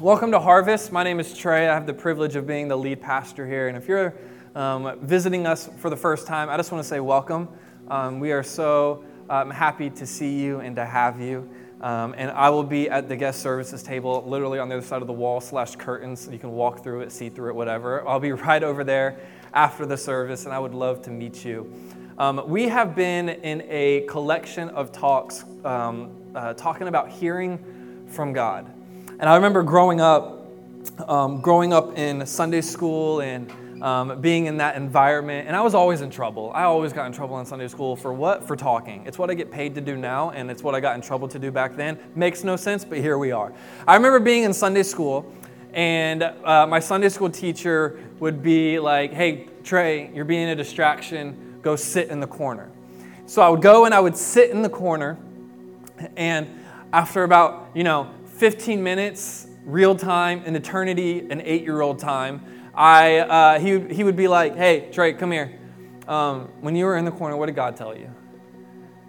Welcome to Harvest. My name is Trey. I have the privilege of being the lead pastor here. And if you're um, visiting us for the first time, I just want to say welcome. Um, we are so um, happy to see you and to have you. Um, and I will be at the guest services table, literally on the other side of the wall slash curtains. You can walk through it, see through it, whatever. I'll be right over there after the service, and I would love to meet you. Um, we have been in a collection of talks um, uh, talking about hearing from God. And I remember growing up, um, growing up in Sunday school and um, being in that environment, and I was always in trouble. I always got in trouble in Sunday school for what? For talking. It's what I get paid to do now, and it's what I got in trouble to do back then. Makes no sense, but here we are. I remember being in Sunday school, and uh, my Sunday school teacher would be like, "Hey, Trey, you're being a distraction. Go sit in the corner." So I would go and I would sit in the corner, and after about you know 15 minutes, real time, an eternity, an eight-year-old time. I, uh, he, he would be like, hey, Trey, come here. Um, when you were in the corner, what did God tell you?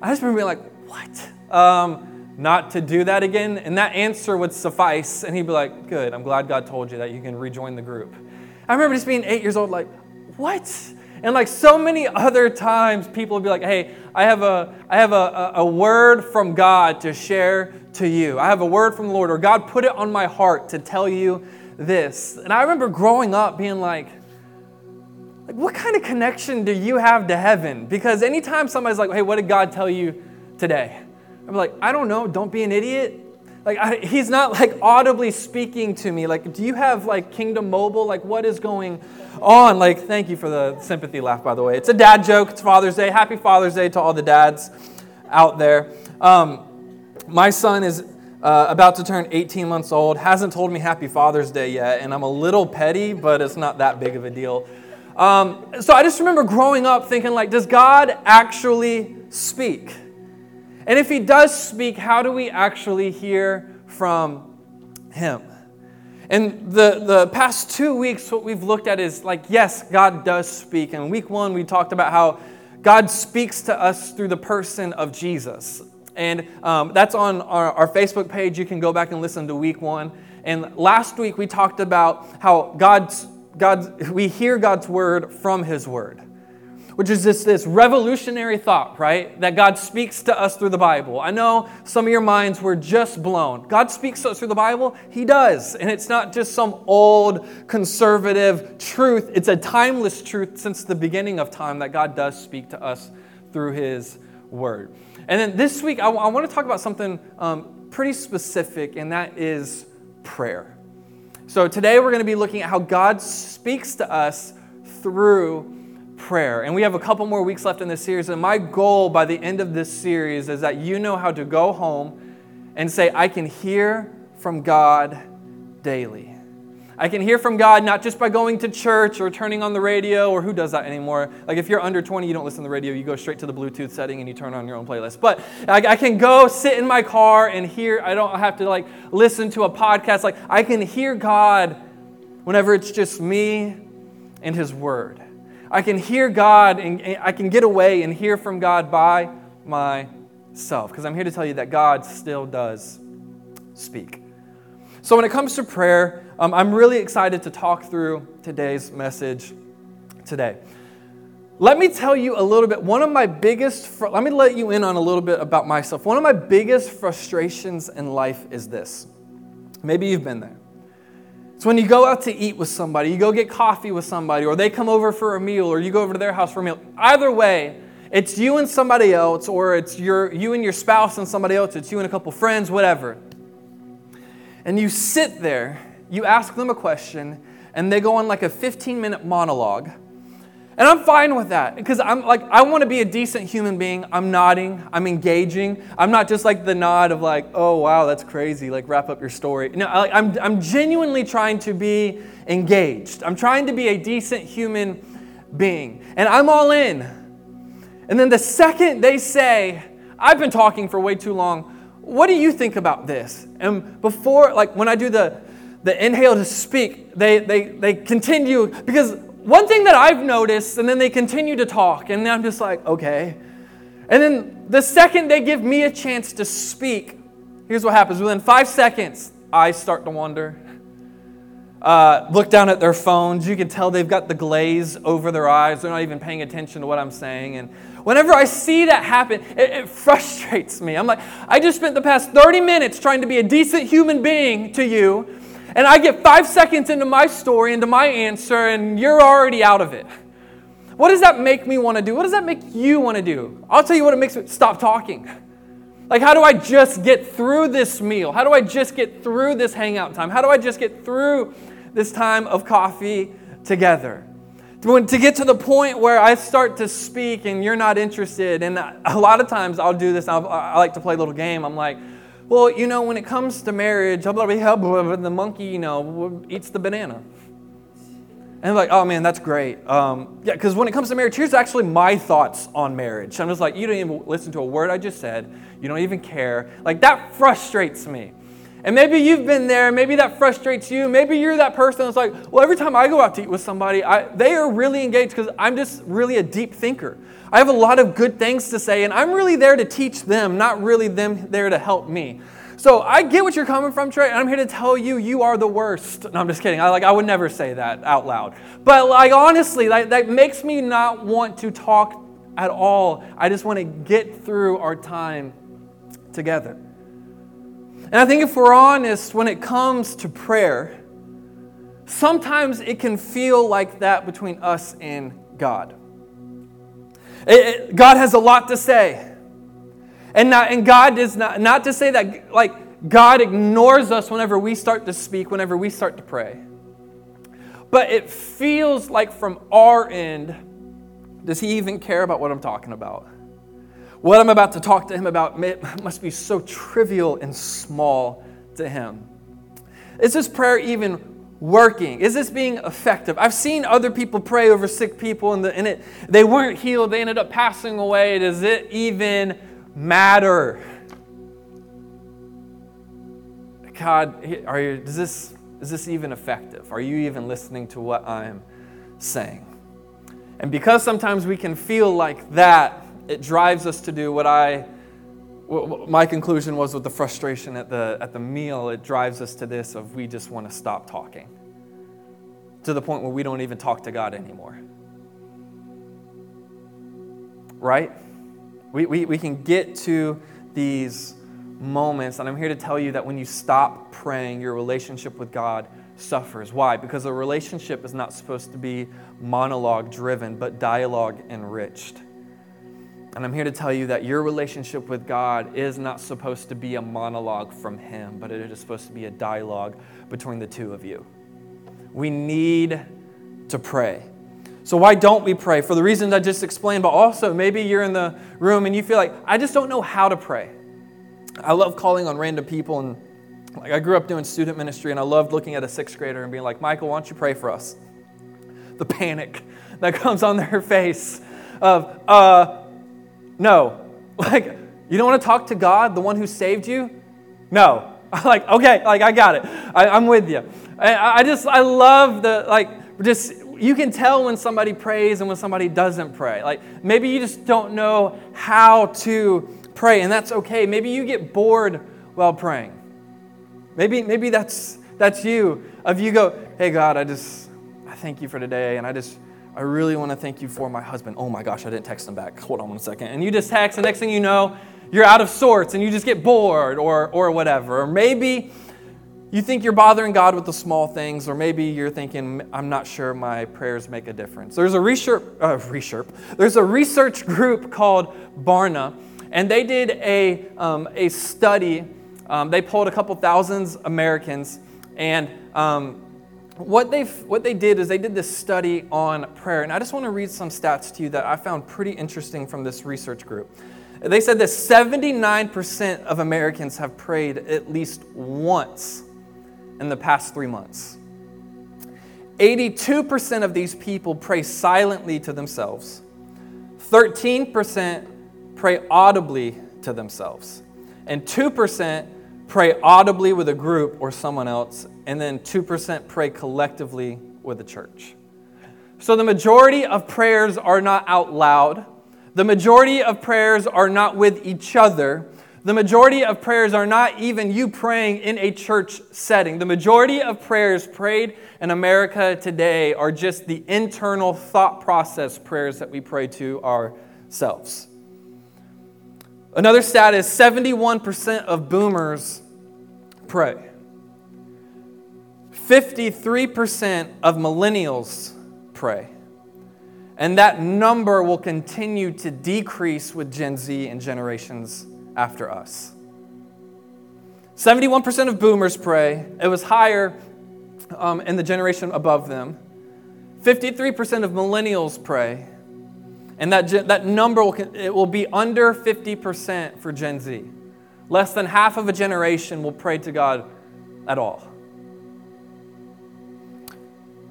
I just remember being like, what? Um, not to do that again. And that answer would suffice. And he'd be like, good, I'm glad God told you that you can rejoin the group. I remember just being eight years old, like, what? And like so many other times, people would be like, hey, I have a, I have a, a, word from God to share to you. I have a word from the Lord, or God put it on my heart to tell you this. And I remember growing up being like, like, what kind of connection do you have to heaven? Because anytime somebody's like, hey, what did God tell you today? I'm like, I don't know, don't be an idiot. Like, I, he's not like audibly speaking to me. Like, do you have like Kingdom Mobile? Like, what is going on? Like, thank you for the sympathy laugh, by the way. It's a dad joke. It's Father's Day. Happy Father's Day to all the dads out there. Um, my son is uh, about to turn 18 months old, hasn't told me Happy Father's Day yet, and I'm a little petty, but it's not that big of a deal. Um, so I just remember growing up thinking, like, does God actually speak? And if He does speak, how do we actually hear from Him? And the, the past two weeks, what we've looked at is like, yes, God does speak. And week one, we talked about how God speaks to us through the person of Jesus. And um, that's on our, our Facebook page. You can go back and listen to week one. And last week we talked about how God's, God's, we hear God's word from his word, which is this, this revolutionary thought, right? That God speaks to us through the Bible. I know some of your minds were just blown. God speaks to us through the Bible? He does. And it's not just some old conservative truth, it's a timeless truth since the beginning of time that God does speak to us through his word. And then this week, I, w- I want to talk about something um, pretty specific, and that is prayer. So today, we're going to be looking at how God speaks to us through prayer. And we have a couple more weeks left in this series. And my goal by the end of this series is that you know how to go home and say, I can hear from God daily. I can hear from God not just by going to church or turning on the radio, or who does that anymore? Like if you're under 20, you don't listen to the radio, you go straight to the Bluetooth setting and you turn on your own playlist. But I, I can go sit in my car and hear, I don't have to like listen to a podcast. Like I can hear God whenever it's just me and His Word. I can hear God and I can get away and hear from God by myself. Because I'm here to tell you that God still does speak. So when it comes to prayer, um, I'm really excited to talk through today's message today. Let me tell you a little bit. One of my biggest, fr- let me let you in on a little bit about myself. One of my biggest frustrations in life is this. Maybe you've been there. It's when you go out to eat with somebody, you go get coffee with somebody, or they come over for a meal, or you go over to their house for a meal. Either way, it's you and somebody else, or it's your, you and your spouse and somebody else, it's you and a couple friends, whatever. And you sit there you ask them a question, and they go on like a 15 minute monologue. And I'm fine with that because I'm like, I want to be a decent human being. I'm nodding, I'm engaging. I'm not just like the nod of like, oh, wow, that's crazy, like wrap up your story. No, I, I'm, I'm genuinely trying to be engaged. I'm trying to be a decent human being. And I'm all in. And then the second they say, I've been talking for way too long, what do you think about this? And before, like when I do the, the inhale to speak, they, they, they continue because one thing that I've noticed, and then they continue to talk, and I'm just like, okay. And then the second they give me a chance to speak, here's what happens. Within five seconds, I start to wander, uh, look down at their phones. You can tell they've got the glaze over their eyes. They're not even paying attention to what I'm saying. And whenever I see that happen, it, it frustrates me. I'm like, I just spent the past 30 minutes trying to be a decent human being to you, and I get five seconds into my story, into my answer, and you're already out of it. What does that make me want to do? What does that make you want to do? I'll tell you what it makes me stop talking. Like, how do I just get through this meal? How do I just get through this hangout time? How do I just get through this time of coffee together? To get to the point where I start to speak and you're not interested, and a lot of times I'll do this, I'll, i like to play a little game. I'm like, well, you know, when it comes to marriage, blah, blah, blah, blah, the monkey, you know, eats the banana. And like, oh man, that's great. Um, yeah, because when it comes to marriage, here's actually my thoughts on marriage. I'm just like, you didn't even listen to a word I just said. You don't even care. Like, that frustrates me. And maybe you've been there. Maybe that frustrates you. Maybe you're that person that's like, well, every time I go out to eat with somebody, I, they are really engaged because I'm just really a deep thinker. I have a lot of good things to say, and I'm really there to teach them, not really them there to help me. So I get what you're coming from, Trey, and I'm here to tell you you are the worst. No, I'm just kidding. I like I would never say that out loud. But like honestly, like, that makes me not want to talk at all. I just want to get through our time together. And I think if we're honest, when it comes to prayer, sometimes it can feel like that between us and God. It, it, God has a lot to say. And, not, and God is not, not to say that like God ignores us whenever we start to speak, whenever we start to pray. But it feels like from our end, does he even care about what I'm talking about? What I'm about to talk to him about must be so trivial and small to him. Is this prayer even working? Is this being effective? I've seen other people pray over sick people and, the, and it, they weren't healed, they ended up passing away. Does it even matter. God, are you, does this, is this even effective? Are you even listening to what I'm saying? And because sometimes we can feel like that, it drives us to do what I, my conclusion was with the frustration at the, at the meal, it drives us to this of we just want to stop talking to the point where we don't even talk to God anymore. Right? We, we, we can get to these moments, and I'm here to tell you that when you stop praying, your relationship with God suffers. Why? Because a relationship is not supposed to be monologue driven, but dialogue enriched. And I'm here to tell you that your relationship with God is not supposed to be a monologue from Him, but it is supposed to be a dialogue between the two of you. We need to pray. So, why don't we pray? For the reasons I just explained, but also maybe you're in the room and you feel like, I just don't know how to pray. I love calling on random people, and like I grew up doing student ministry, and I loved looking at a sixth grader and being like, Michael, why don't you pray for us? The panic that comes on their face of, uh, no. Like, you don't want to talk to God, the one who saved you? No. like, okay, like I got it. I, am with you. I, I just, I love the, like, just you can tell when somebody prays and when somebody doesn't pray. Like maybe you just don't know how to pray, and that's okay. Maybe you get bored while praying. Maybe, maybe that's that's you. Of you go, hey God, I just I thank you for today, and I just I really want to thank you for my husband. Oh my gosh, I didn't text him back. Hold on one second. And you just text, and next thing you know, you're out of sorts and you just get bored or or whatever. Or maybe you think you're bothering God with the small things, or maybe you're thinking, I'm not sure my prayers make a difference. There's a research, uh, research, there's a research group called Barna, and they did a, um, a study. Um, they polled a couple thousands Americans, and um, what, they what they did is they did this study on prayer. And I just want to read some stats to you that I found pretty interesting from this research group. They said that 79% of Americans have prayed at least once in the past three months. 82% of these people pray silently to themselves. 13% pray audibly to themselves. And 2% pray audibly with a group or someone else. And then 2% pray collectively with the church. So the majority of prayers are not out loud. The majority of prayers are not with each other. The majority of prayers are not even you praying in a church setting. The majority of prayers prayed in America today are just the internal thought process prayers that we pray to ourselves. Another stat is 71% of boomers pray. 53% of millennials pray. And that number will continue to decrease with Gen Z and generations after us. 71% of boomers pray. It was higher um, in the generation above them. 53% of millennials pray. And that, that number will, it will be under 50% for Gen Z. Less than half of a generation will pray to God at all.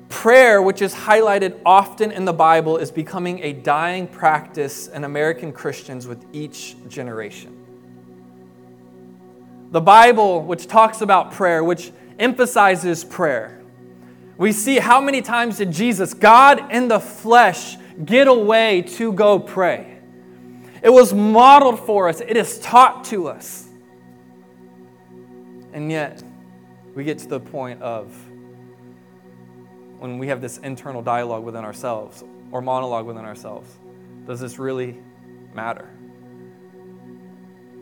Prayer, which is highlighted often in the Bible, is becoming a dying practice in American Christians with each generation. The Bible, which talks about prayer, which emphasizes prayer, we see how many times did Jesus, God in the flesh, get away to go pray? It was modeled for us, it is taught to us. And yet, we get to the point of when we have this internal dialogue within ourselves or monologue within ourselves. Does this really matter?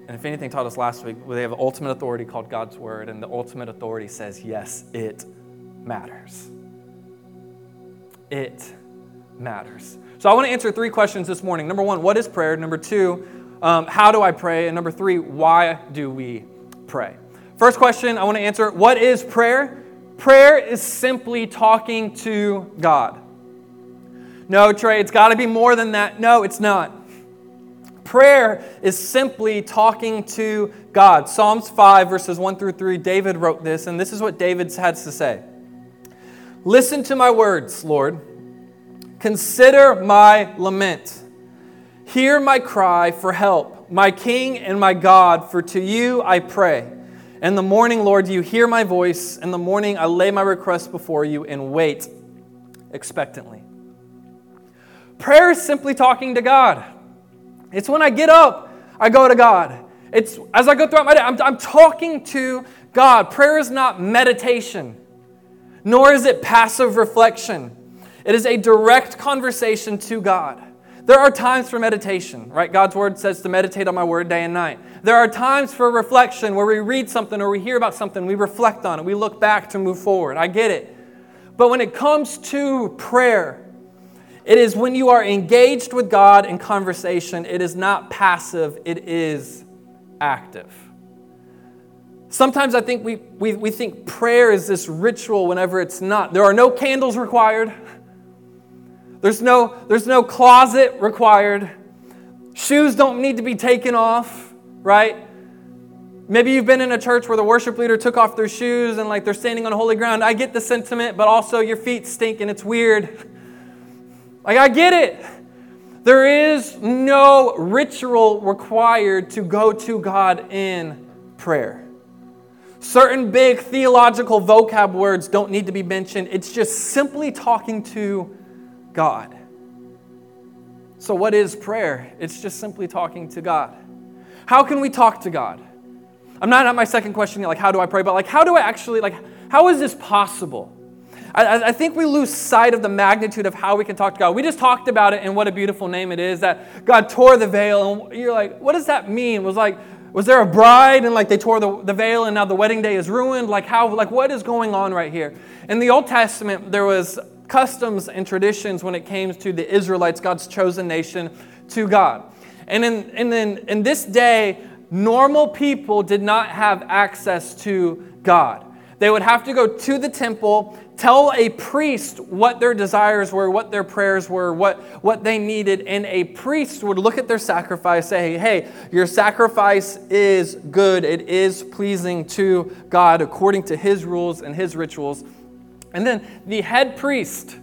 And if anything taught us last week, they have an ultimate authority called God's Word, and the ultimate authority says, yes, it matters. It matters. So I want to answer three questions this morning. Number one, what is prayer? Number two, um, how do I pray? And number three, why do we pray? First question I want to answer what is prayer? Prayer is simply talking to God. No, Trey, it's got to be more than that. No, it's not. Prayer is simply talking to God. Psalms 5, verses 1 through 3, David wrote this, and this is what David had to say Listen to my words, Lord. Consider my lament. Hear my cry for help, my King and my God, for to you I pray. In the morning, Lord, you hear my voice. In the morning, I lay my request before you and wait expectantly. Prayer is simply talking to God. It's when I get up, I go to God. It's as I go throughout my day, I'm, I'm talking to God. Prayer is not meditation, nor is it passive reflection. It is a direct conversation to God. There are times for meditation, right? God's word says to meditate on my word day and night. There are times for reflection where we read something or we hear about something, we reflect on it, we look back to move forward. I get it. But when it comes to prayer, it is when you are engaged with God in conversation, it is not passive, it is active. Sometimes I think we, we, we think prayer is this ritual whenever it's not. There are no candles required. There's no, there's no closet required. Shoes don't need to be taken off, right? Maybe you've been in a church where the worship leader took off their shoes and like they're standing on holy ground. I get the sentiment, but also your feet stink and it's weird. Like, I get it. There is no ritual required to go to God in prayer. Certain big theological vocab words don't need to be mentioned. It's just simply talking to God. So, what is prayer? It's just simply talking to God. How can we talk to God? I'm not at my second question like, how do I pray? But, like, how do I actually, like, how is this possible? I, I, think we lose sight of the magnitude of how we can talk to God. We just talked about it and what a beautiful name it is that God tore the veil. And you're like, what does that mean? Was like, was there a bride and like they tore the, the veil and now the wedding day is ruined? Like, how, like, what is going on right here? In the Old Testament, there was customs and traditions when it came to the Israelites, God's chosen nation, to God. And in, and in, in this day, normal people did not have access to God. They would have to go to the temple, tell a priest what their desires were, what their prayers were, what, what they needed, and a priest would look at their sacrifice, say, Hey, your sacrifice is good, it is pleasing to God according to his rules and his rituals. And then the head priest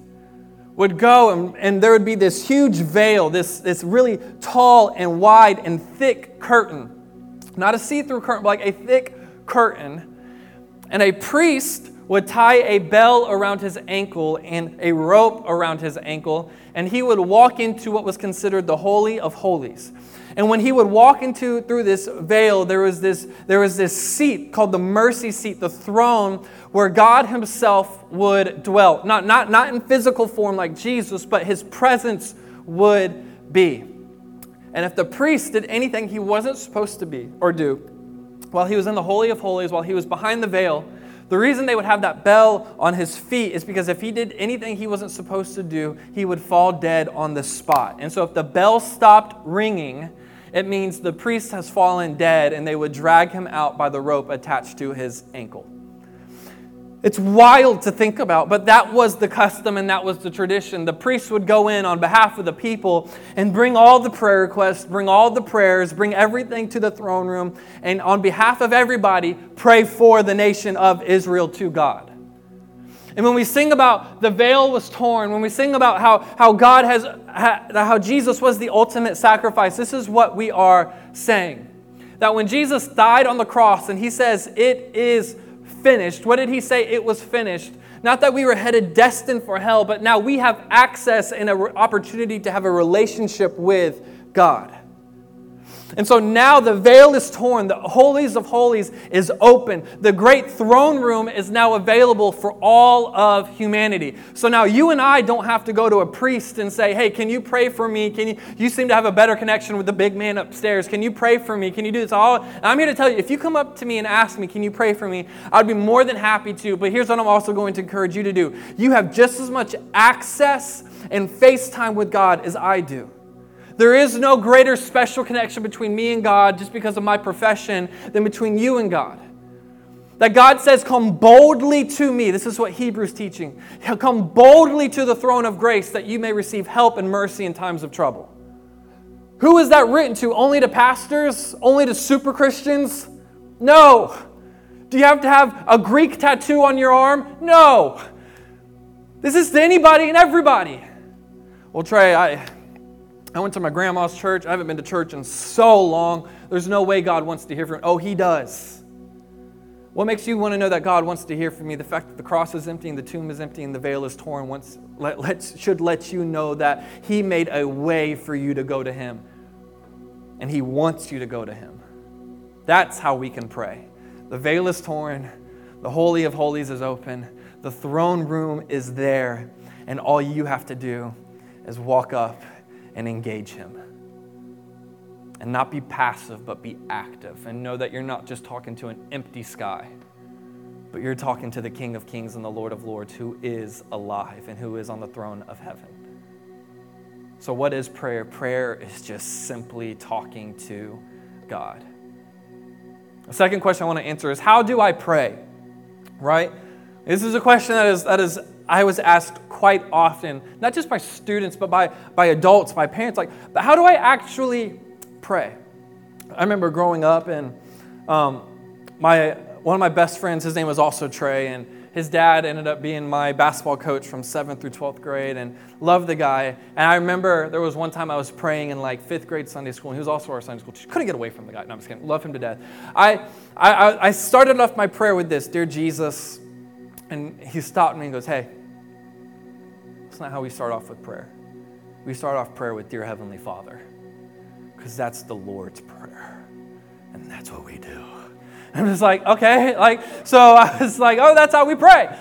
would go, and, and there would be this huge veil, this, this really tall and wide and thick curtain. Not a see through curtain, but like a thick curtain. And a priest would tie a bell around his ankle and a rope around his ankle, and he would walk into what was considered the Holy of Holies. And when he would walk into through this veil, there was this, there was this seat called the mercy seat, the throne where God Himself would dwell. Not, not, not in physical form like Jesus, but His presence would be. And if the priest did anything he wasn't supposed to be or do, while he was in the Holy of Holies, while he was behind the veil, the reason they would have that bell on his feet is because if he did anything he wasn't supposed to do, he would fall dead on the spot. And so if the bell stopped ringing, it means the priest has fallen dead and they would drag him out by the rope attached to his ankle. It's wild to think about, but that was the custom and that was the tradition. The priest would go in on behalf of the people and bring all the prayer requests, bring all the prayers, bring everything to the throne room, and on behalf of everybody, pray for the nation of Israel to God. And when we sing about the veil was torn, when we sing about how, how God has, how Jesus was the ultimate sacrifice, this is what we are saying. That when Jesus died on the cross and he says, It is finished. What did he say? It was finished. Not that we were headed destined for hell, but now we have access and an opportunity to have a relationship with God. And so now the veil is torn, the holies of holies is open. The great throne room is now available for all of humanity. So now you and I don't have to go to a priest and say, "Hey, can you pray for me? Can you you seem to have a better connection with the big man upstairs. Can you pray for me? Can you do this?" All I'm here to tell you, if you come up to me and ask me, "Can you pray for me?" I'd be more than happy to. But here's what I'm also going to encourage you to do. You have just as much access and FaceTime with God as I do. There is no greater special connection between me and God just because of my profession than between you and God. That God says, Come boldly to me. This is what Hebrews teaching. Come boldly to the throne of grace that you may receive help and mercy in times of trouble. Who is that written to? Only to pastors? Only to super Christians? No. Do you have to have a Greek tattoo on your arm? No. This is to anybody and everybody. Well, Trey, I, I went to my grandma's church. I haven't been to church in so long. There's no way God wants to hear from me. Oh, He does. What makes you want to know that God wants to hear from me? The fact that the cross is empty and the tomb is empty and the veil is torn once, let, let, should let you know that He made a way for you to go to Him. And He wants you to go to Him. That's how we can pray. The veil is torn, the Holy of Holies is open, the throne room is there, and all you have to do is walk up and engage Him. And not be passive, but be active. And know that you're not just talking to an empty sky, but you're talking to the King of Kings and the Lord of Lords who is alive and who is on the throne of heaven. So, what is prayer? Prayer is just simply talking to God. The second question I want to answer is how do I pray? Right? This is a question that is, that is I was asked quite often, not just by students, but by, by adults, by parents, like, how do I actually pray? I remember growing up, and um, my, one of my best friends, his name was also Trey, and his dad ended up being my basketball coach from 7th through 12th grade and loved the guy. And I remember there was one time I was praying in like fifth grade Sunday school, and he was also our Sunday school teacher. Couldn't get away from the guy. No, I'm just kidding. Love him to death. I, I, I started off my prayer with this Dear Jesus, and he stopped me and goes, Hey, that's not how we start off with prayer. We start off prayer with Dear Heavenly Father, because that's the Lord's Prayer. And that's what we do. I'm just like, okay, like, so I was like, oh, that's how we pray.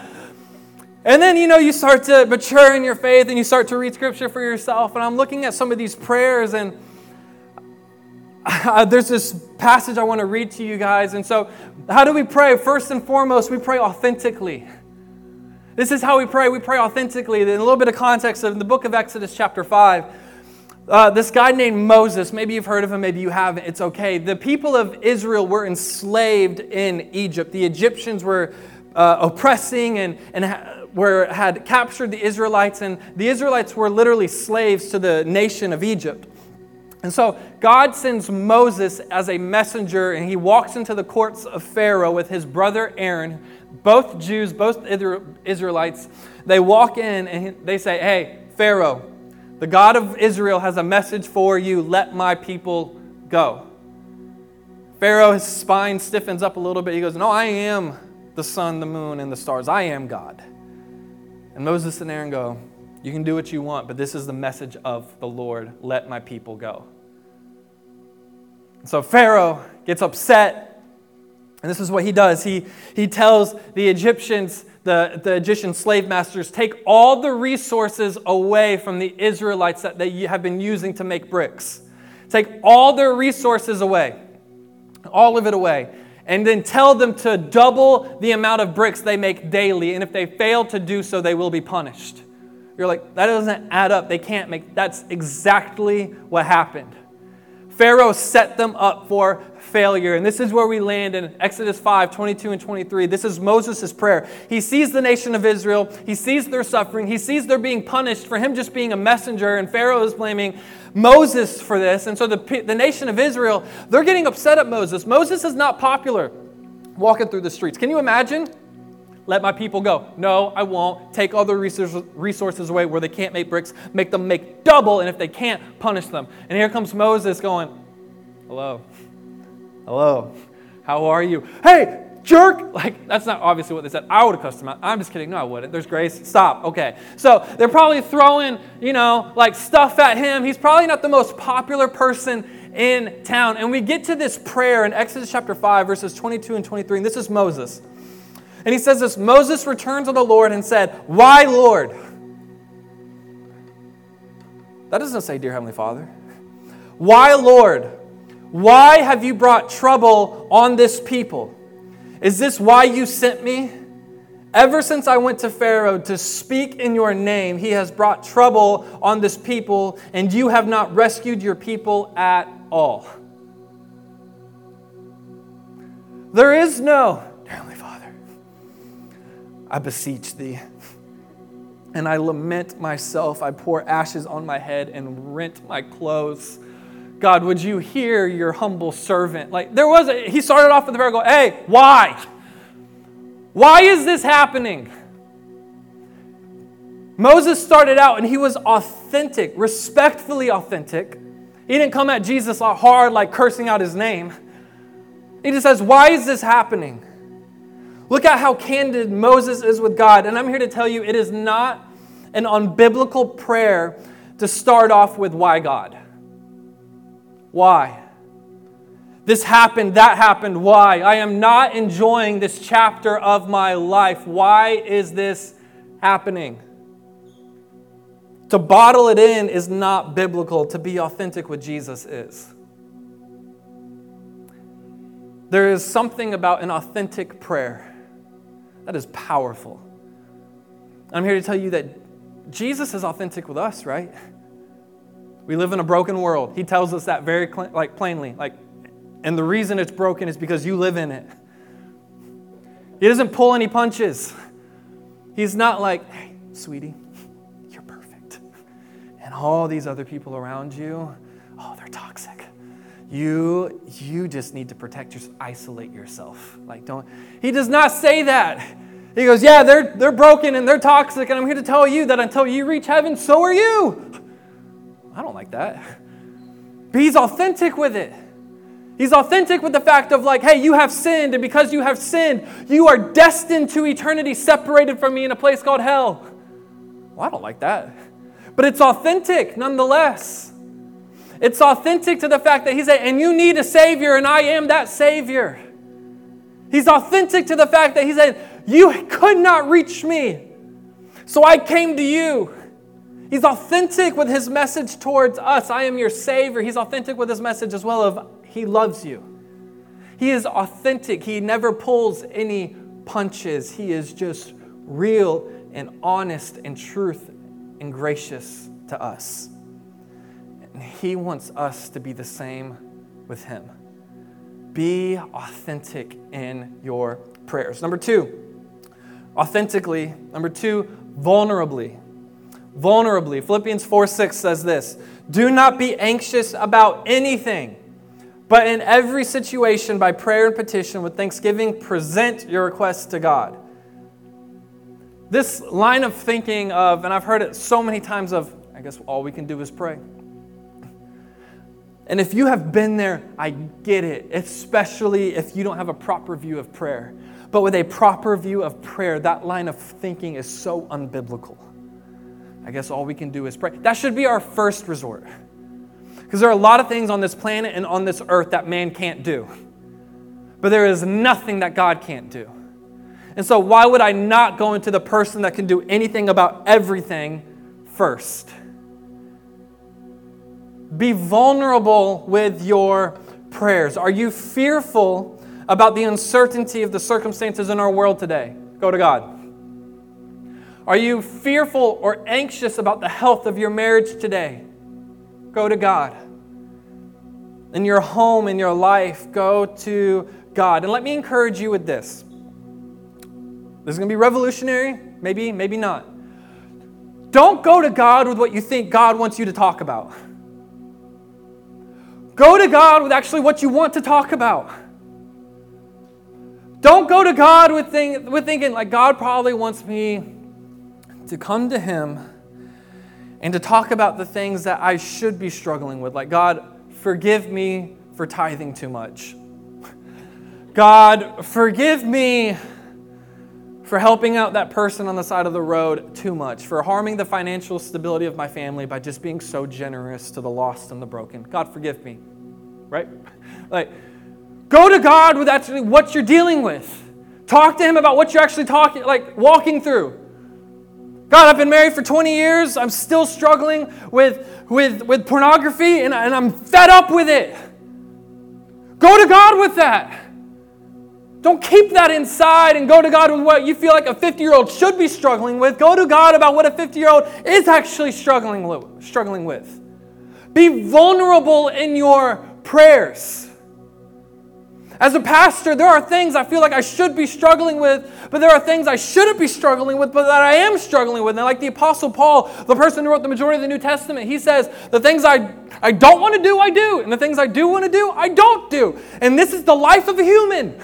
And then, you know, you start to mature in your faith and you start to read scripture for yourself. And I'm looking at some of these prayers, and uh, there's this passage I want to read to you guys. And so, how do we pray? First and foremost, we pray authentically. This is how we pray. We pray authentically. In a little bit of context, in the book of Exodus, chapter 5, uh, this guy named Moses, maybe you've heard of him, maybe you haven't, it's okay. The people of Israel were enslaved in Egypt. The Egyptians were uh, oppressing and, and ha- were, had captured the Israelites, and the Israelites were literally slaves to the nation of Egypt. And so God sends Moses as a messenger, and he walks into the courts of Pharaoh with his brother Aaron, both Jews, both Israelites, they walk in and they say, Hey, Pharaoh, the God of Israel has a message for you. Let my people go. Pharaoh, his spine stiffens up a little bit. He goes, No, I am the sun, the moon, and the stars. I am God. And Moses and Aaron go, You can do what you want, but this is the message of the Lord let my people go. So Pharaoh gets upset, and this is what he does. He, he tells the Egyptians, the, the Egyptian slave masters, take all the resources away from the Israelites that they have been using to make bricks. Take all their resources away, all of it away, and then tell them to double the amount of bricks they make daily. And if they fail to do so, they will be punished. You're like, that doesn't add up. They can't make. That's exactly what happened. Pharaoh set them up for failure. And this is where we land in Exodus 5 22 and 23. This is Moses' prayer. He sees the nation of Israel, he sees their suffering, he sees they're being punished for him just being a messenger, and Pharaoh is blaming Moses for this. And so the, the nation of Israel, they're getting upset at Moses. Moses is not popular walking through the streets. Can you imagine? Let my people go. No, I won't. Take all the resources away where they can't make bricks, make them make double, and if they can't, punish them. And here comes Moses going, Hello. Hello. How are you? Hey, jerk! Like, that's not obviously what they said. I would have cussed them out. I'm just kidding. No, I wouldn't. There's grace. Stop. Okay. So they're probably throwing, you know, like stuff at him. He's probably not the most popular person in town. And we get to this prayer in Exodus chapter 5, verses 22 and 23. And this is Moses. And he says this Moses returned to the Lord and said, Why, Lord? That doesn't say, Dear Heavenly Father. Why, Lord? Why have you brought trouble on this people? Is this why you sent me? Ever since I went to Pharaoh to speak in your name, he has brought trouble on this people, and you have not rescued your people at all. There is no, I beseech thee, and I lament myself. I pour ashes on my head and rent my clothes. God, would you hear your humble servant? Like there was a, he started off with the prayer go, hey, why? Why is this happening? Moses started out and he was authentic, respectfully authentic. He didn't come at Jesus hard, like cursing out his name. He just says, Why is this happening? Look at how candid Moses is with God. And I'm here to tell you it is not an unbiblical prayer to start off with why God. Why? This happened, that happened. Why? I am not enjoying this chapter of my life. Why is this happening? To bottle it in is not biblical. To be authentic with Jesus is. There is something about an authentic prayer that is powerful. I'm here to tell you that Jesus is authentic with us, right? We live in a broken world. He tells us that very like plainly. Like, and the reason it's broken is because you live in it. He doesn't pull any punches. He's not like, hey, sweetie, you're perfect. And all these other people around you, oh, they're toxic. You, you just need to protect yourself, isolate yourself. Like, don't. He does not say that. He goes, yeah, they're, they're broken and they're toxic, and I'm here to tell you that until you reach heaven, so are you. I don't like that. But he's authentic with it. He's authentic with the fact of, like, hey, you have sinned, and because you have sinned, you are destined to eternity separated from me in a place called hell. Well, I don't like that. But it's authentic nonetheless. It's authentic to the fact that he said, and you need a Savior, and I am that Savior. He's authentic to the fact that he said, You could not reach me, so I came to you. He's authentic with his message towards us. I am your Savior. He's authentic with his message as well of He loves you. He is authentic. He never pulls any punches. He is just real and honest and truth and gracious to us. And He wants us to be the same with Him. Be authentic in your prayers. Number two, authentically. Number two, vulnerably vulnerably. Philippians 4 6 says this Do not be anxious about anything, but in every situation, by prayer and petition, with thanksgiving, present your requests to God. This line of thinking of, and I've heard it so many times, of, I guess all we can do is pray. And if you have been there, I get it, especially if you don't have a proper view of prayer. but with a proper view of prayer, that line of thinking is so unbiblical. I guess all we can do is pray. That should be our first resort. Because there are a lot of things on this planet and on this earth that man can't do. But there is nothing that God can't do. And so, why would I not go into the person that can do anything about everything first? Be vulnerable with your prayers. Are you fearful about the uncertainty of the circumstances in our world today? Go to God. Are you fearful or anxious about the health of your marriage today? Go to God. In your home, in your life, go to God. And let me encourage you with this. This is going to be revolutionary, maybe, maybe not. Don't go to God with what you think God wants you to talk about. Go to God with actually what you want to talk about. Don't go to God with, think, with thinking, like, God probably wants me to come to Him and to talk about the things that I should be struggling with. Like, God, forgive me for tithing too much. God, forgive me for helping out that person on the side of the road too much, for harming the financial stability of my family by just being so generous to the lost and the broken. God, forgive me. Right? Like, go to God with actually what you're dealing with. Talk to Him about what you're actually talking, like walking through. God, I've been married for 20 years. I'm still struggling with, with, with pornography and, and I'm fed up with it. Go to God with that. Don't keep that inside and go to God with what you feel like a 50 year old should be struggling with. Go to God about what a 50 year old is actually struggling, struggling with. Be vulnerable in your prayers. As a pastor, there are things I feel like I should be struggling with, but there are things I shouldn't be struggling with, but that I am struggling with. And like the Apostle Paul, the person who wrote the majority of the New Testament, he says, The things I, I don't want to do, I do. And the things I do want to do, I don't do. And this is the life of a human.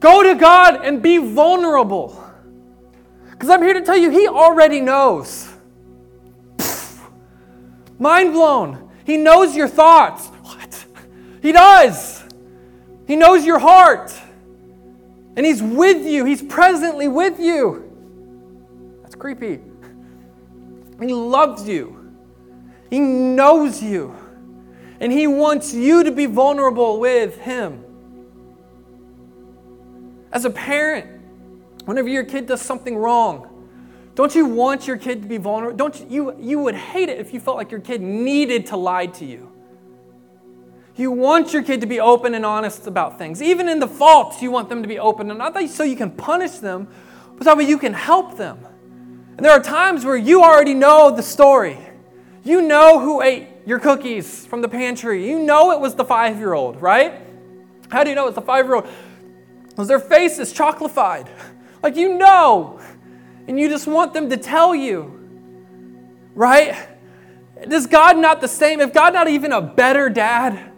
Go to God and be vulnerable. Because I'm here to tell you, He already knows. Mind blown. He knows your thoughts. What? He does. He knows your heart. And He's with you, He's presently with you. That's creepy. He loves you, He knows you, and He wants you to be vulnerable with Him. As a parent, whenever your kid does something wrong, don't you want your kid to be vulnerable? Don't you, you, would hate it if you felt like your kid needed to lie to you. You want your kid to be open and honest about things. Even in the faults, you want them to be open and not so you can punish them, but way you can help them. And there are times where you already know the story. You know who ate your cookies from the pantry. You know it was the five year old, right? How do you know it's the five year old? Because their face is chocolified. Like you know. And you just want them to tell you, right? Is God not the same? If God not even a better dad?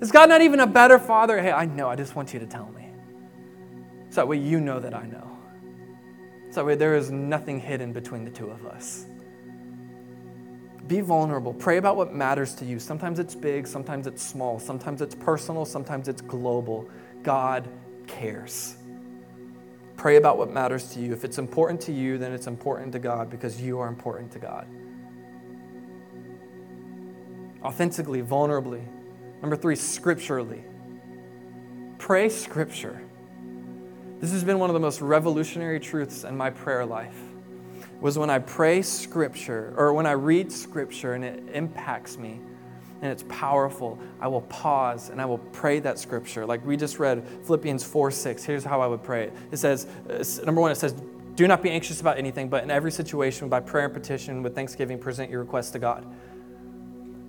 Is God not even a better father? Hey, I know, I just want you to tell me. So that way you know that I know. So that way there is nothing hidden between the two of us. Be vulnerable. Pray about what matters to you. Sometimes it's big, sometimes it's small, sometimes it's personal, sometimes it's global. God cares. Pray about what matters to you. If it's important to you, then it's important to God because you are important to God. Authentically, vulnerably, Number three, scripturally. Pray scripture. This has been one of the most revolutionary truths in my prayer life. Was when I pray scripture or when I read scripture and it impacts me and it's powerful, I will pause and I will pray that scripture. Like we just read Philippians 4 6. Here's how I would pray it. It says, number one, it says, do not be anxious about anything, but in every situation, by prayer and petition, with thanksgiving, present your request to God.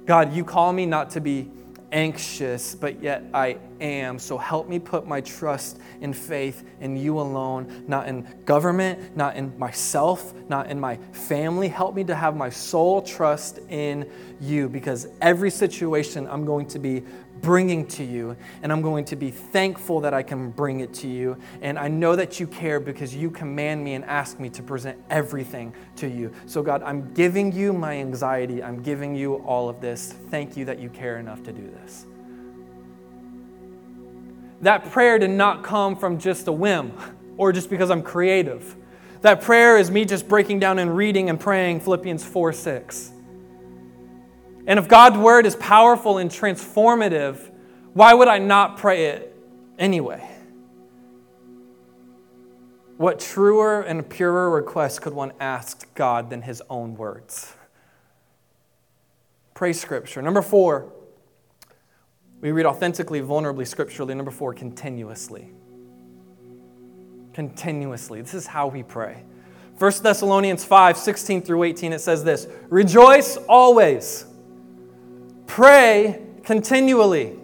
God, you call me not to be anxious, but yet I am. So help me put my trust and faith in you alone, not in government, not in myself, not in my family. Help me to have my sole trust in you because every situation I'm going to be bringing to you, and I'm going to be thankful that I can bring it to you. And I know that you care because you command me and ask me to present everything to you. So, God, I'm giving you my anxiety. I'm giving you all of this. Thank you that you care enough to do this. that prayer did not come from just a whim or just because I'm creative. That prayer is me just breaking down and reading and praying Philippians 4 6. And if God's word is powerful and transformative, why would I not pray it anyway? What truer and purer request could one ask God than his own words? Pray scripture. Number four, we read authentically, vulnerably, scripturally. Number four, continuously. Continuously. This is how we pray. 1 Thessalonians 5 16 through 18, it says this Rejoice always, pray continually,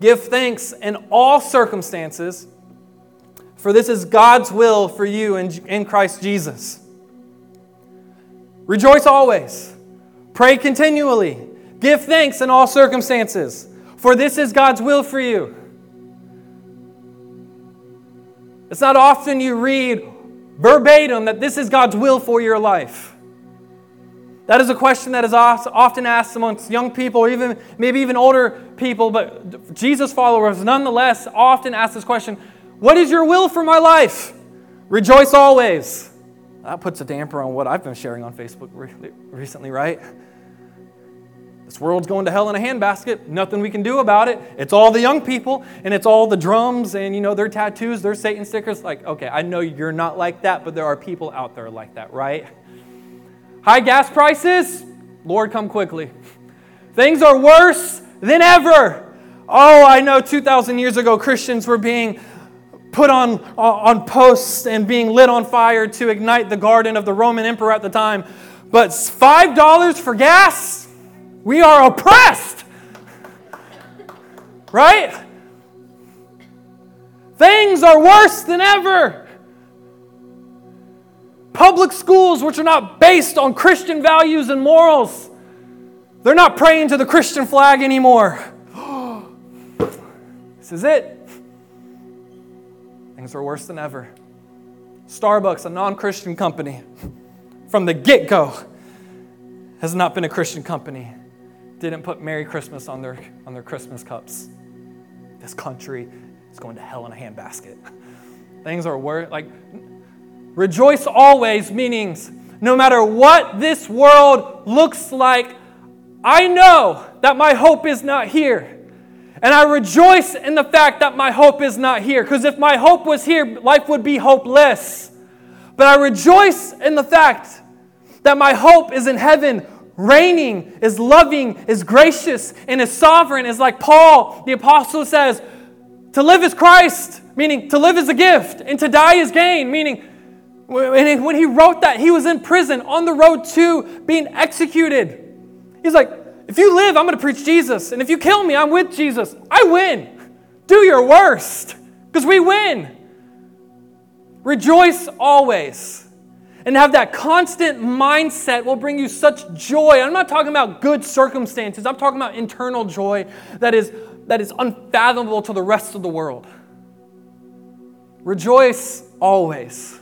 give thanks in all circumstances, for this is God's will for you in, in Christ Jesus. Rejoice always, pray continually. Give thanks in all circumstances, for this is God's will for you. It's not often you read verbatim that this is God's will for your life. That is a question that is often asked amongst young people, or even maybe even older people, but Jesus followers nonetheless often ask this question What is your will for my life? Rejoice always. That puts a damper on what I've been sharing on Facebook recently, right? This world's going to hell in a handbasket. Nothing we can do about it. It's all the young people and it's all the drums and you know their tattoos, their Satan stickers. Like, okay, I know you're not like that, but there are people out there like that, right? High gas prices, Lord, come quickly. Things are worse than ever. Oh, I know 2,000 years ago Christians were being put on, on posts and being lit on fire to ignite the garden of the Roman emperor at the time. But $5 for gas? We are oppressed. Right? Things are worse than ever. Public schools, which are not based on Christian values and morals, they're not praying to the Christian flag anymore. this is it. Things are worse than ever. Starbucks, a non Christian company, from the get go, has not been a Christian company didn't put Merry Christmas on their, on their Christmas cups. This country is going to hell in a handbasket. Things are worse. like, rejoice always, meanings no matter what this world looks like, I know that my hope is not here. And I rejoice in the fact that my hope is not here. Because if my hope was here, life would be hopeless. But I rejoice in the fact that my hope is in heaven reigning, is loving, is gracious, and is sovereign, is like Paul, the apostle says, to live is Christ, meaning to live is a gift, and to die is gain, meaning when he wrote that, he was in prison on the road to being executed. He's like, if you live, I'm going to preach Jesus. And if you kill me, I'm with Jesus. I win. Do your worst because we win. Rejoice always and have that constant mindset will bring you such joy. I'm not talking about good circumstances, I'm talking about internal joy that is, that is unfathomable to the rest of the world. Rejoice always.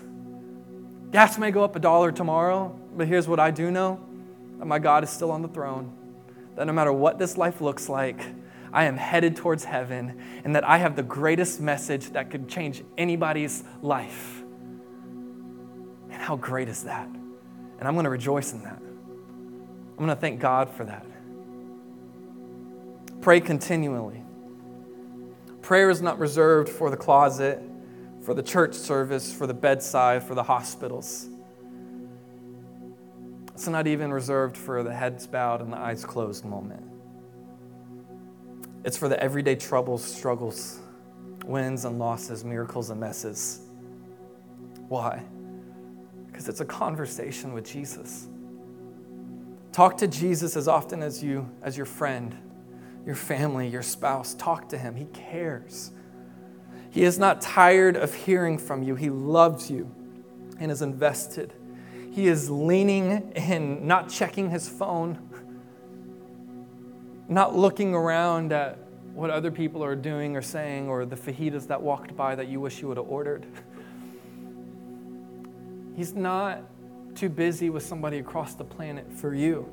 Gas may go up a dollar tomorrow, but here's what I do know that my God is still on the throne. That no matter what this life looks like, I am headed towards heaven, and that I have the greatest message that could change anybody's life. And how great is that? And I'm going to rejoice in that. I'm going to thank God for that. Pray continually. Prayer is not reserved for the closet, for the church service, for the bedside, for the hospitals. It's not even reserved for the heads bowed and the eyes closed moment. It's for the everyday troubles, struggles, wins and losses, miracles and messes. Why? Because it's a conversation with Jesus. Talk to Jesus as often as you, as your friend, your family, your spouse. Talk to him. He cares. He is not tired of hearing from you. He loves you and is invested. He is leaning in, not checking his phone, not looking around at what other people are doing or saying or the fajitas that walked by that you wish you would have ordered. He's not too busy with somebody across the planet for you.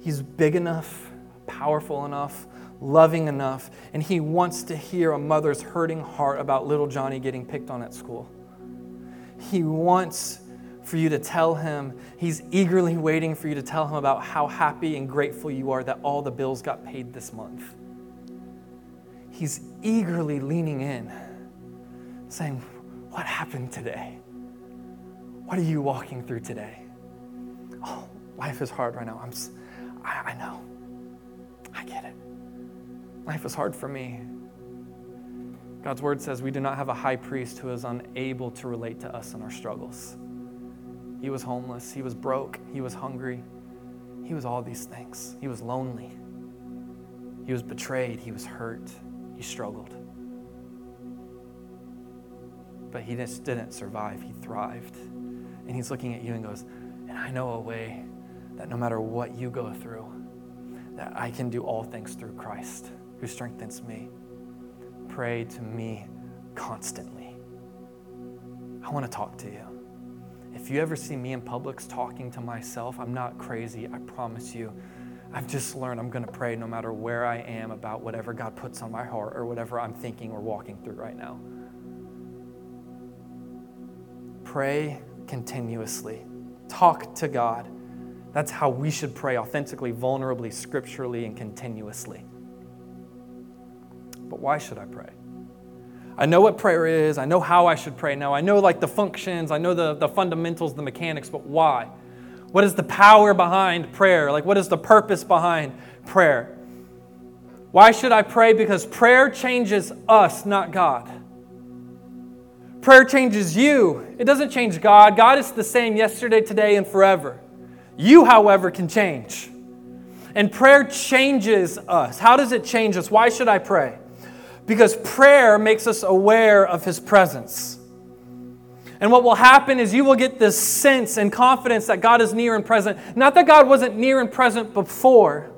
He's big enough, powerful enough, loving enough, and He wants to hear a mother's hurting heart about little Johnny getting picked on at school. He wants for you to tell Him, He's eagerly waiting for you to tell Him about how happy and grateful you are that all the bills got paid this month. He's eagerly leaning in, saying, What happened today? What are you walking through today? Oh, life is hard right now. I'm, I, I know. I get it. Life is hard for me. God's word says we do not have a high priest who is unable to relate to us in our struggles. He was homeless, he was broke, he was hungry, he was all these things. He was lonely, he was betrayed, he was hurt, he struggled. But he just didn't survive, he thrived. And he's looking at you and goes, And I know a way that no matter what you go through, that I can do all things through Christ who strengthens me. Pray to me constantly. I want to talk to you. If you ever see me in Publix talking to myself, I'm not crazy, I promise you. I've just learned I'm going to pray no matter where I am about whatever God puts on my heart or whatever I'm thinking or walking through right now. Pray continuously. Talk to God. That's how we should pray authentically, vulnerably, scripturally, and continuously. But why should I pray? I know what prayer is. I know how I should pray now. I know like the functions. I know the, the fundamentals, the mechanics, but why? What is the power behind prayer? Like, what is the purpose behind prayer? Why should I pray? Because prayer changes us, not God. Prayer changes you. It doesn't change God. God is the same yesterday, today, and forever. You, however, can change. And prayer changes us. How does it change us? Why should I pray? Because prayer makes us aware of His presence. And what will happen is you will get this sense and confidence that God is near and present. Not that God wasn't near and present before,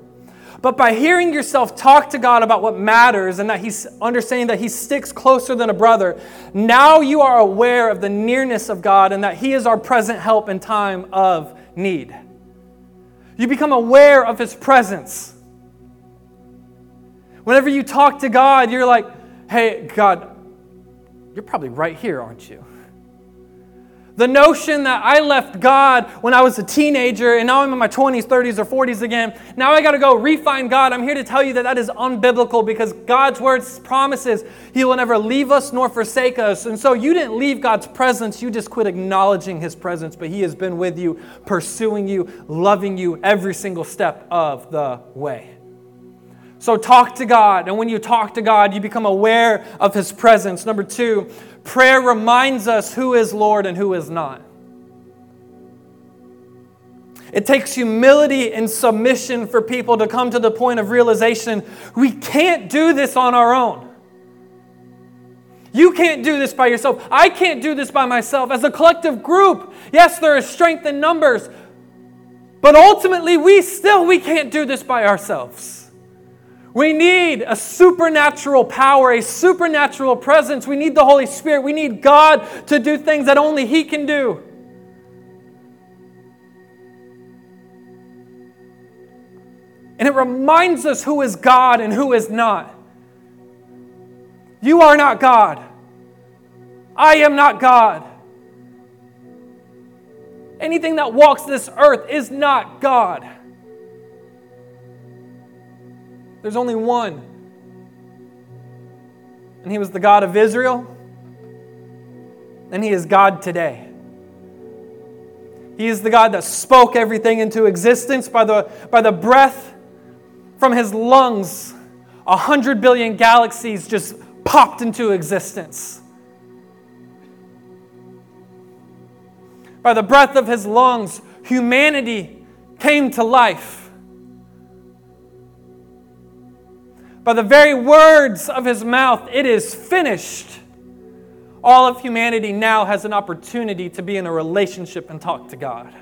but by hearing yourself talk to God about what matters and that He's understanding that He sticks closer than a brother, now you are aware of the nearness of God and that He is our present help in time of need. You become aware of His presence. Whenever you talk to God, you're like, hey, God, you're probably right here, aren't you? The notion that I left God when I was a teenager and now I'm in my 20s, 30s, or 40s again. Now I got to go refine God. I'm here to tell you that that is unbiblical because God's word promises He will never leave us nor forsake us. And so you didn't leave God's presence, you just quit acknowledging His presence, but He has been with you, pursuing you, loving you every single step of the way. So talk to God. And when you talk to God, you become aware of His presence. Number two, Prayer reminds us who is Lord and who is not. It takes humility and submission for people to come to the point of realization we can't do this on our own. You can't do this by yourself. I can't do this by myself. As a collective group, yes, there is strength in numbers, but ultimately we still we can't do this by ourselves. We need a supernatural power, a supernatural presence. We need the Holy Spirit. We need God to do things that only He can do. And it reminds us who is God and who is not. You are not God. I am not God. Anything that walks this earth is not God. There's only one. And he was the God of Israel, and he is God today. He is the God that spoke everything into existence by the, by the breath from his lungs. A hundred billion galaxies just popped into existence. By the breath of his lungs, humanity came to life. By the very words of his mouth, it is finished. All of humanity now has an opportunity to be in a relationship and talk to God.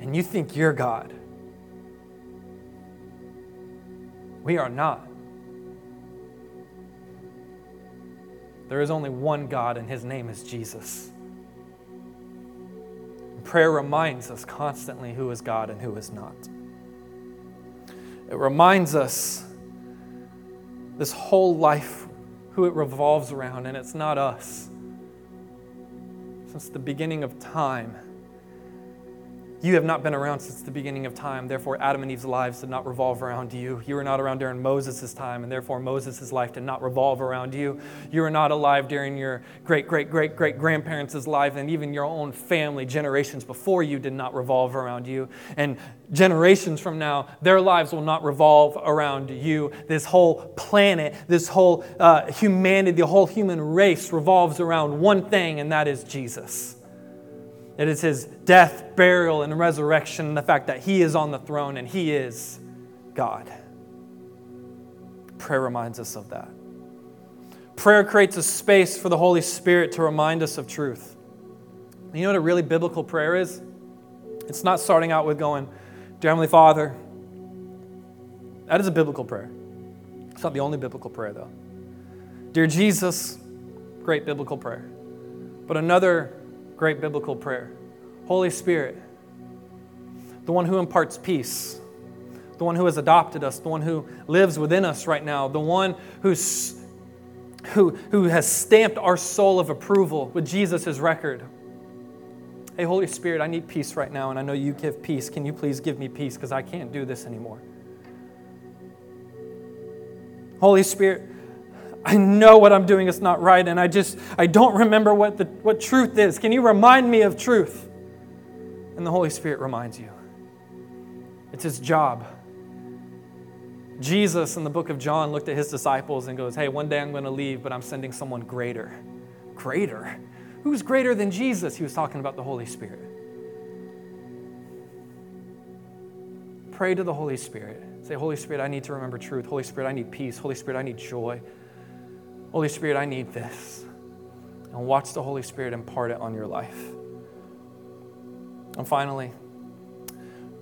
And you think you're God. We are not. There is only one God, and his name is Jesus. Prayer reminds us constantly who is God and who is not. It reminds us this whole life, who it revolves around, and it's not us. Since the beginning of time, you have not been around since the beginning of time. Therefore, Adam and Eve's lives did not revolve around you. You were not around during Moses' time, and therefore Moses' life did not revolve around you. You were not alive during your great, great, great, great grandparents' life, and even your own family, generations before you, did not revolve around you. And generations from now, their lives will not revolve around you. This whole planet, this whole uh, humanity, the whole human race revolves around one thing, and that is Jesus. It is his death, burial, and resurrection, and the fact that he is on the throne and he is God. Prayer reminds us of that. Prayer creates a space for the Holy Spirit to remind us of truth. You know what a really biblical prayer is? It's not starting out with going, Dear Heavenly Father. That is a biblical prayer. It's not the only biblical prayer, though. Dear Jesus, great biblical prayer. But another great biblical prayer. Holy Spirit, the one who imparts peace, the one who has adopted us, the one who lives within us right now, the one who's, who, who has stamped our soul of approval with Jesus' record. Hey, Holy Spirit, I need peace right now, and I know you give peace. Can you please give me peace because I can't do this anymore? Holy Spirit, I know what I'm doing is not right, and I just, I don't remember what, the, what truth is. Can you remind me of truth? And the Holy Spirit reminds you. It's his job. Jesus in the book of John looked at his disciples and goes, Hey, one day I'm going to leave, but I'm sending someone greater. Greater? Who's greater than Jesus? He was talking about the Holy Spirit. Pray to the Holy Spirit. Say, Holy Spirit, I need to remember truth. Holy Spirit, I need peace. Holy Spirit, I need joy. Holy Spirit, I need this. And watch the Holy Spirit impart it on your life. And finally,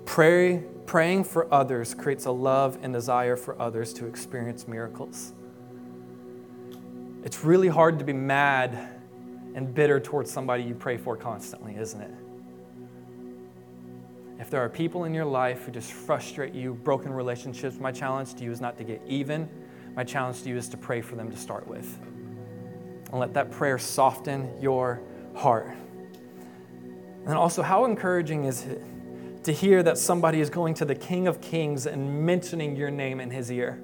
pray, praying for others creates a love and desire for others to experience miracles. It's really hard to be mad and bitter towards somebody you pray for constantly, isn't it? If there are people in your life who just frustrate you, broken relationships, my challenge to you is not to get even my challenge to you is to pray for them to start with. And let that prayer soften your heart. And also, how encouraging is it to hear that somebody is going to the King of Kings and mentioning your name in his ear?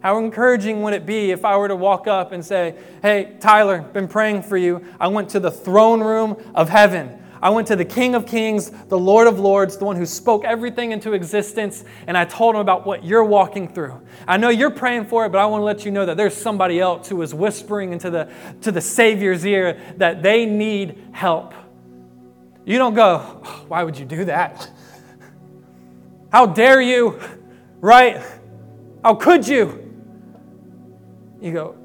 How encouraging would it be if I were to walk up and say, Hey, Tyler, been praying for you. I went to the throne room of heaven. I went to the King of Kings, the Lord of Lords, the one who spoke everything into existence, and I told him about what you're walking through. I know you're praying for it, but I want to let you know that there's somebody else who is whispering into the, to the Savior's ear that they need help. You don't go, oh, why would you do that? How dare you? Right? How could you? You go,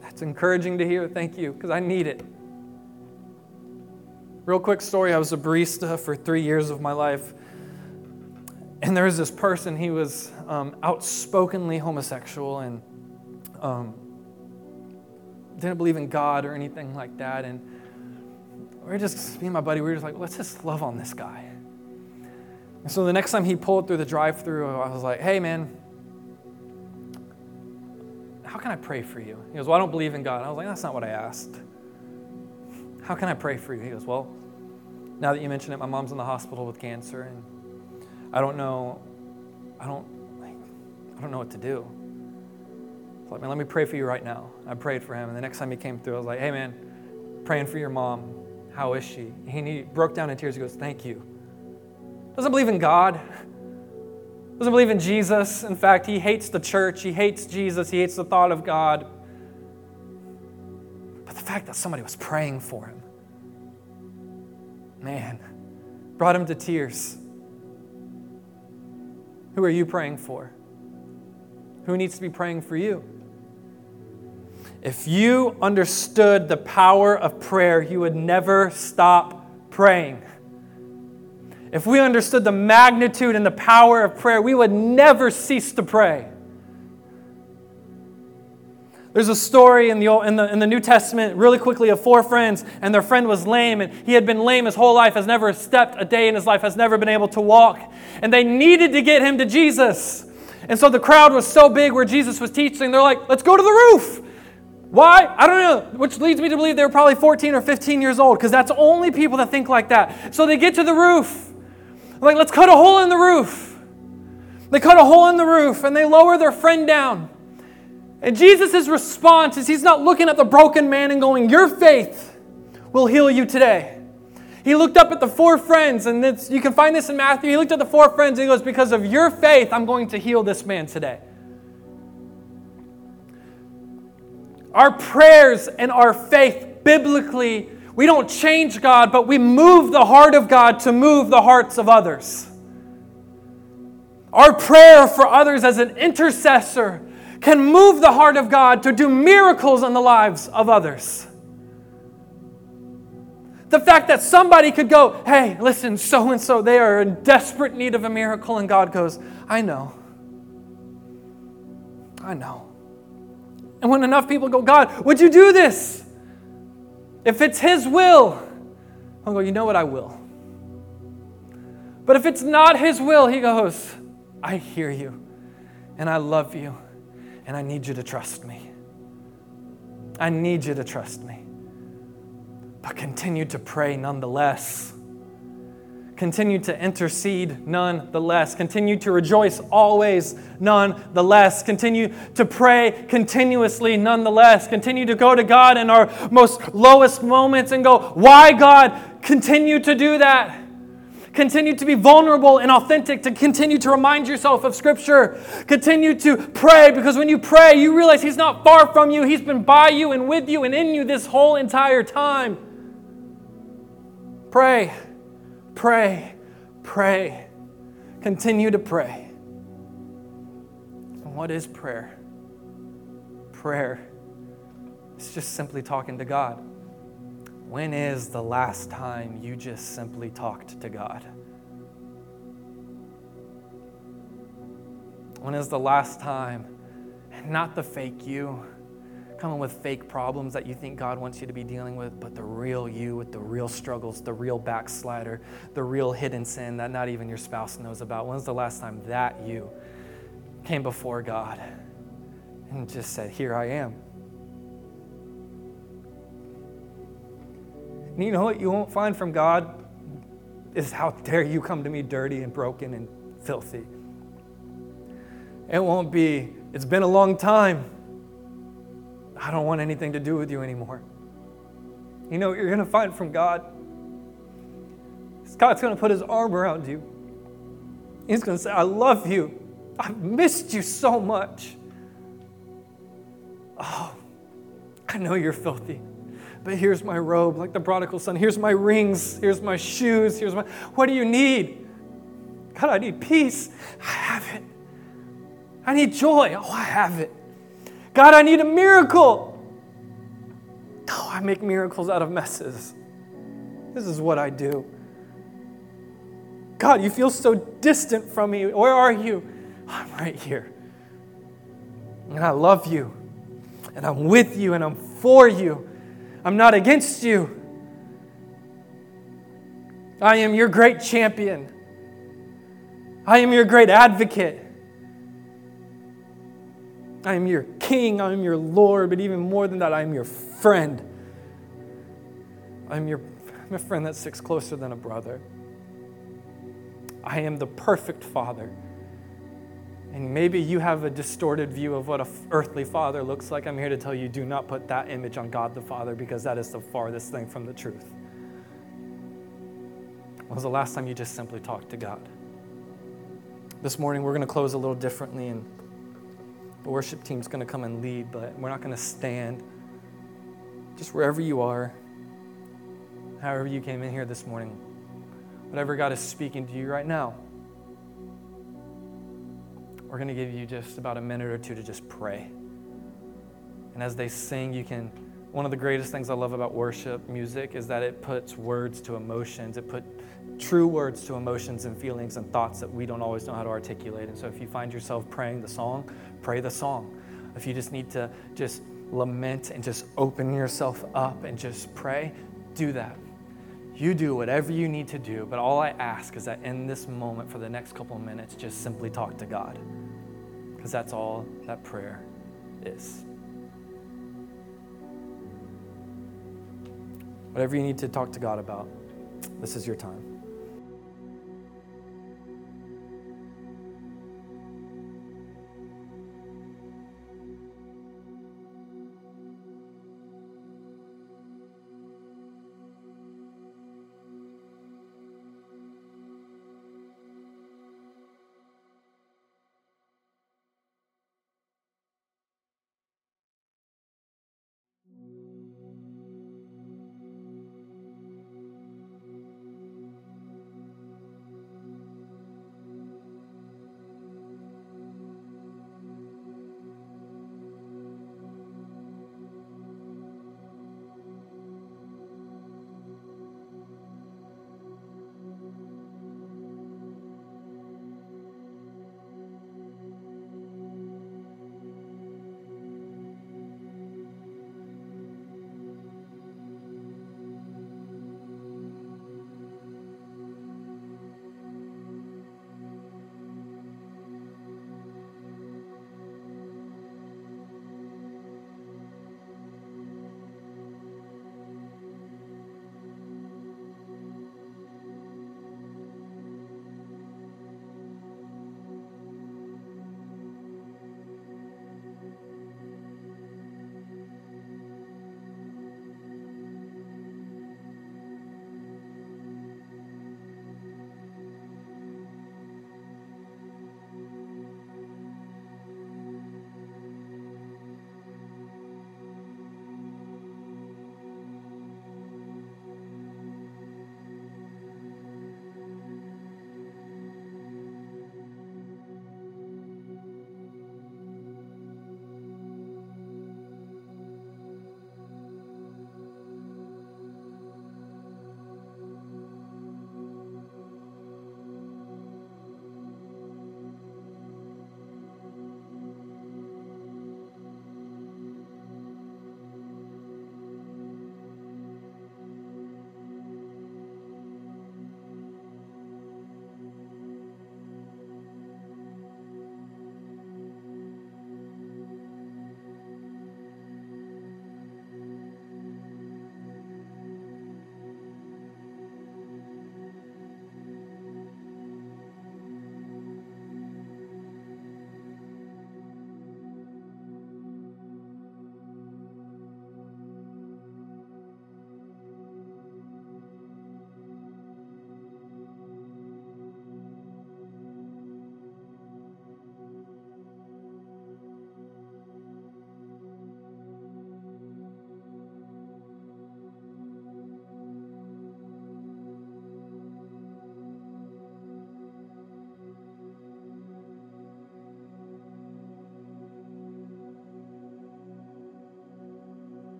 that's encouraging to hear. Thank you, because I need it. Real quick story I was a barista for three years of my life. And there was this person, he was um, outspokenly homosexual and um, didn't believe in God or anything like that. And we were just, me and my buddy, we were just like, let's just love on this guy. And so the next time he pulled through the drive through, I was like, hey, man, how can I pray for you? He goes, well, I don't believe in God. I was like, that's not what I asked. How can I pray for you? He goes, Well, now that you mention it, my mom's in the hospital with cancer, and I don't know, I don't, I don't know what to do. So like, man, let me pray for you right now. I prayed for him, and the next time he came through, I was like, Hey, man, praying for your mom. How is she? And he broke down in tears. He goes, Thank you. Doesn't believe in God. Doesn't believe in Jesus. In fact, he hates the church. He hates Jesus. He hates the thought of God But the fact that somebody was praying for him, man, brought him to tears. Who are you praying for? Who needs to be praying for you? If you understood the power of prayer, you would never stop praying. If we understood the magnitude and the power of prayer, we would never cease to pray. There's a story in the, in, the, in the New Testament, really quickly, of four friends, and their friend was lame, and he had been lame his whole life, has never stepped a day in his life, has never been able to walk. And they needed to get him to Jesus. And so the crowd was so big where Jesus was teaching, they're like, let's go to the roof. Why? I don't know. Which leads me to believe they were probably 14 or 15 years old, because that's only people that think like that. So they get to the roof. Like, let's cut a hole in the roof. They cut a hole in the roof and they lower their friend down. And Jesus' response is he's not looking at the broken man and going, Your faith will heal you today. He looked up at the four friends, and you can find this in Matthew. He looked at the four friends and he goes, Because of your faith, I'm going to heal this man today. Our prayers and our faith, biblically, we don't change God, but we move the heart of God to move the hearts of others. Our prayer for others as an intercessor can move the heart of God to do miracles in the lives of others. The fact that somebody could go, hey, listen, so and so, they are in desperate need of a miracle, and God goes, I know. I know. And when enough people go, God, would you do this? If it's His will, I'll go, you know what? I will. But if it's not His will, He goes, I hear you and I love you and I need you to trust me. I need you to trust me. But continue to pray nonetheless. Continue to intercede nonetheless. Continue to rejoice always nonetheless. Continue to pray continuously nonetheless. Continue to go to God in our most lowest moments and go, Why, God? Continue to do that. Continue to be vulnerable and authentic, to continue to remind yourself of Scripture. Continue to pray because when you pray, you realize He's not far from you. He's been by you and with you and in you this whole entire time. Pray, pray, pray. Continue to pray. And what is prayer? Prayer is just simply talking to God. When is the last time you just simply talked to God? When is the last time, not the fake you, coming with fake problems that you think God wants you to be dealing with, but the real you with the real struggles, the real backslider, the real hidden sin that not even your spouse knows about? When's the last time that you came before God and just said, Here I am? And you know what you won't find from God is how dare you come to me dirty and broken and filthy. It won't be, it's been a long time. I don't want anything to do with you anymore. You know what you're going to find from God? God's going to put his arm around you. He's going to say, I love you. I've missed you so much. Oh, I know you're filthy but here's my robe, like the prodigal son. Here's my rings. Here's my shoes. Here's my. What do you need? God, I need peace. I have it. I need joy. Oh, I have it. God, I need a miracle. Oh, I make miracles out of messes. This is what I do. God, you feel so distant from me. Where are you? I'm right here. And I love you. And I'm with you and I'm for you. I'm not against you. I am your great champion. I am your great advocate. I am your king. I am your Lord. But even more than that, I am your friend. I'm your I'm a friend that sticks closer than a brother. I am the perfect father. And maybe you have a distorted view of what an earthly father looks like. I'm here to tell you do not put that image on God the Father because that is the farthest thing from the truth. When was the last time you just simply talked to God? This morning we're going to close a little differently and the worship team's going to come and lead, but we're not going to stand. Just wherever you are, however you came in here this morning, whatever God is speaking to you right now we're going to give you just about a minute or two to just pray. And as they sing, you can. One of the greatest things I love about worship music is that it puts words to emotions. It put true words to emotions and feelings and thoughts that we don't always know how to articulate. And so if you find yourself praying the song, pray the song. If you just need to just lament and just open yourself up and just pray, do that. You do whatever you need to do, but all I ask is that in this moment, for the next couple of minutes, just simply talk to God. Because that's all that prayer is. Whatever you need to talk to God about, this is your time.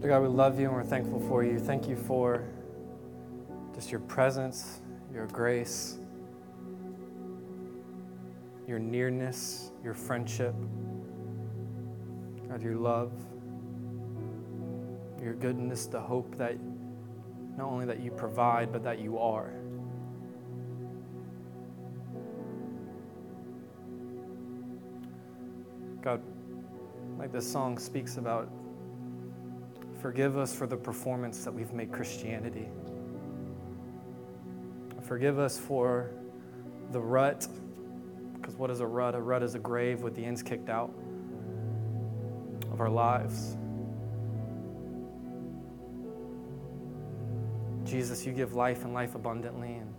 Dear God, we love you and we're thankful for you. Thank you for just your presence, your grace, your nearness, your friendship, God, your love, your goodness, the hope that not only that you provide, but that you are. God, like this song speaks about Forgive us for the performance that we've made Christianity. forgive us for the rut, because what is a rut? A rut is a grave with the ends kicked out of our lives. Jesus, you give life and life abundantly, and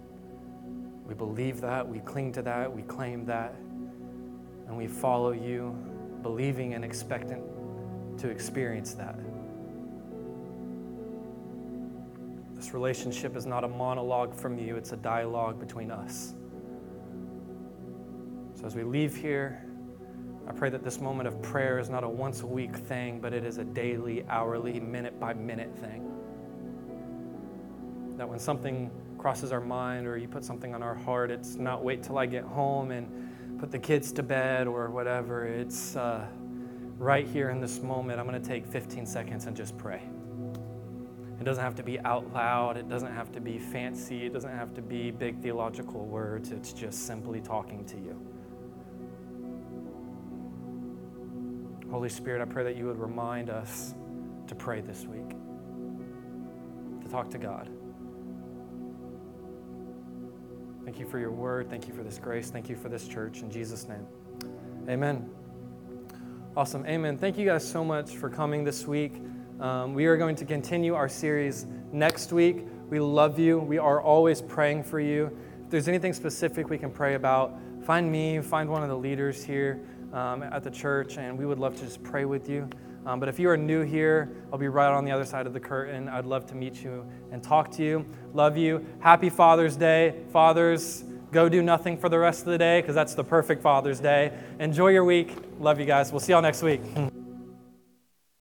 we believe that, we cling to that, we claim that, and we follow you, believing and expectant to experience that. Relationship is not a monologue from you, it's a dialogue between us. So as we leave here, I pray that this moment of prayer is not a once a week thing, but it is a daily, hourly, minute by minute thing. That when something crosses our mind or you put something on our heart, it's not wait till I get home and put the kids to bed or whatever. It's uh, right here in this moment. I'm going to take 15 seconds and just pray. It doesn't have to be out loud. It doesn't have to be fancy. It doesn't have to be big theological words. It's just simply talking to you. Holy Spirit, I pray that you would remind us to pray this week, to talk to God. Thank you for your word. Thank you for this grace. Thank you for this church. In Jesus' name, amen. Awesome. Amen. Thank you guys so much for coming this week. Um, we are going to continue our series next week. We love you. We are always praying for you. If there's anything specific we can pray about, find me, find one of the leaders here um, at the church, and we would love to just pray with you. Um, but if you are new here, I'll be right on the other side of the curtain. I'd love to meet you and talk to you. Love you. Happy Father's Day. Fathers, go do nothing for the rest of the day because that's the perfect Father's Day. Enjoy your week. Love you guys. We'll see y'all next week.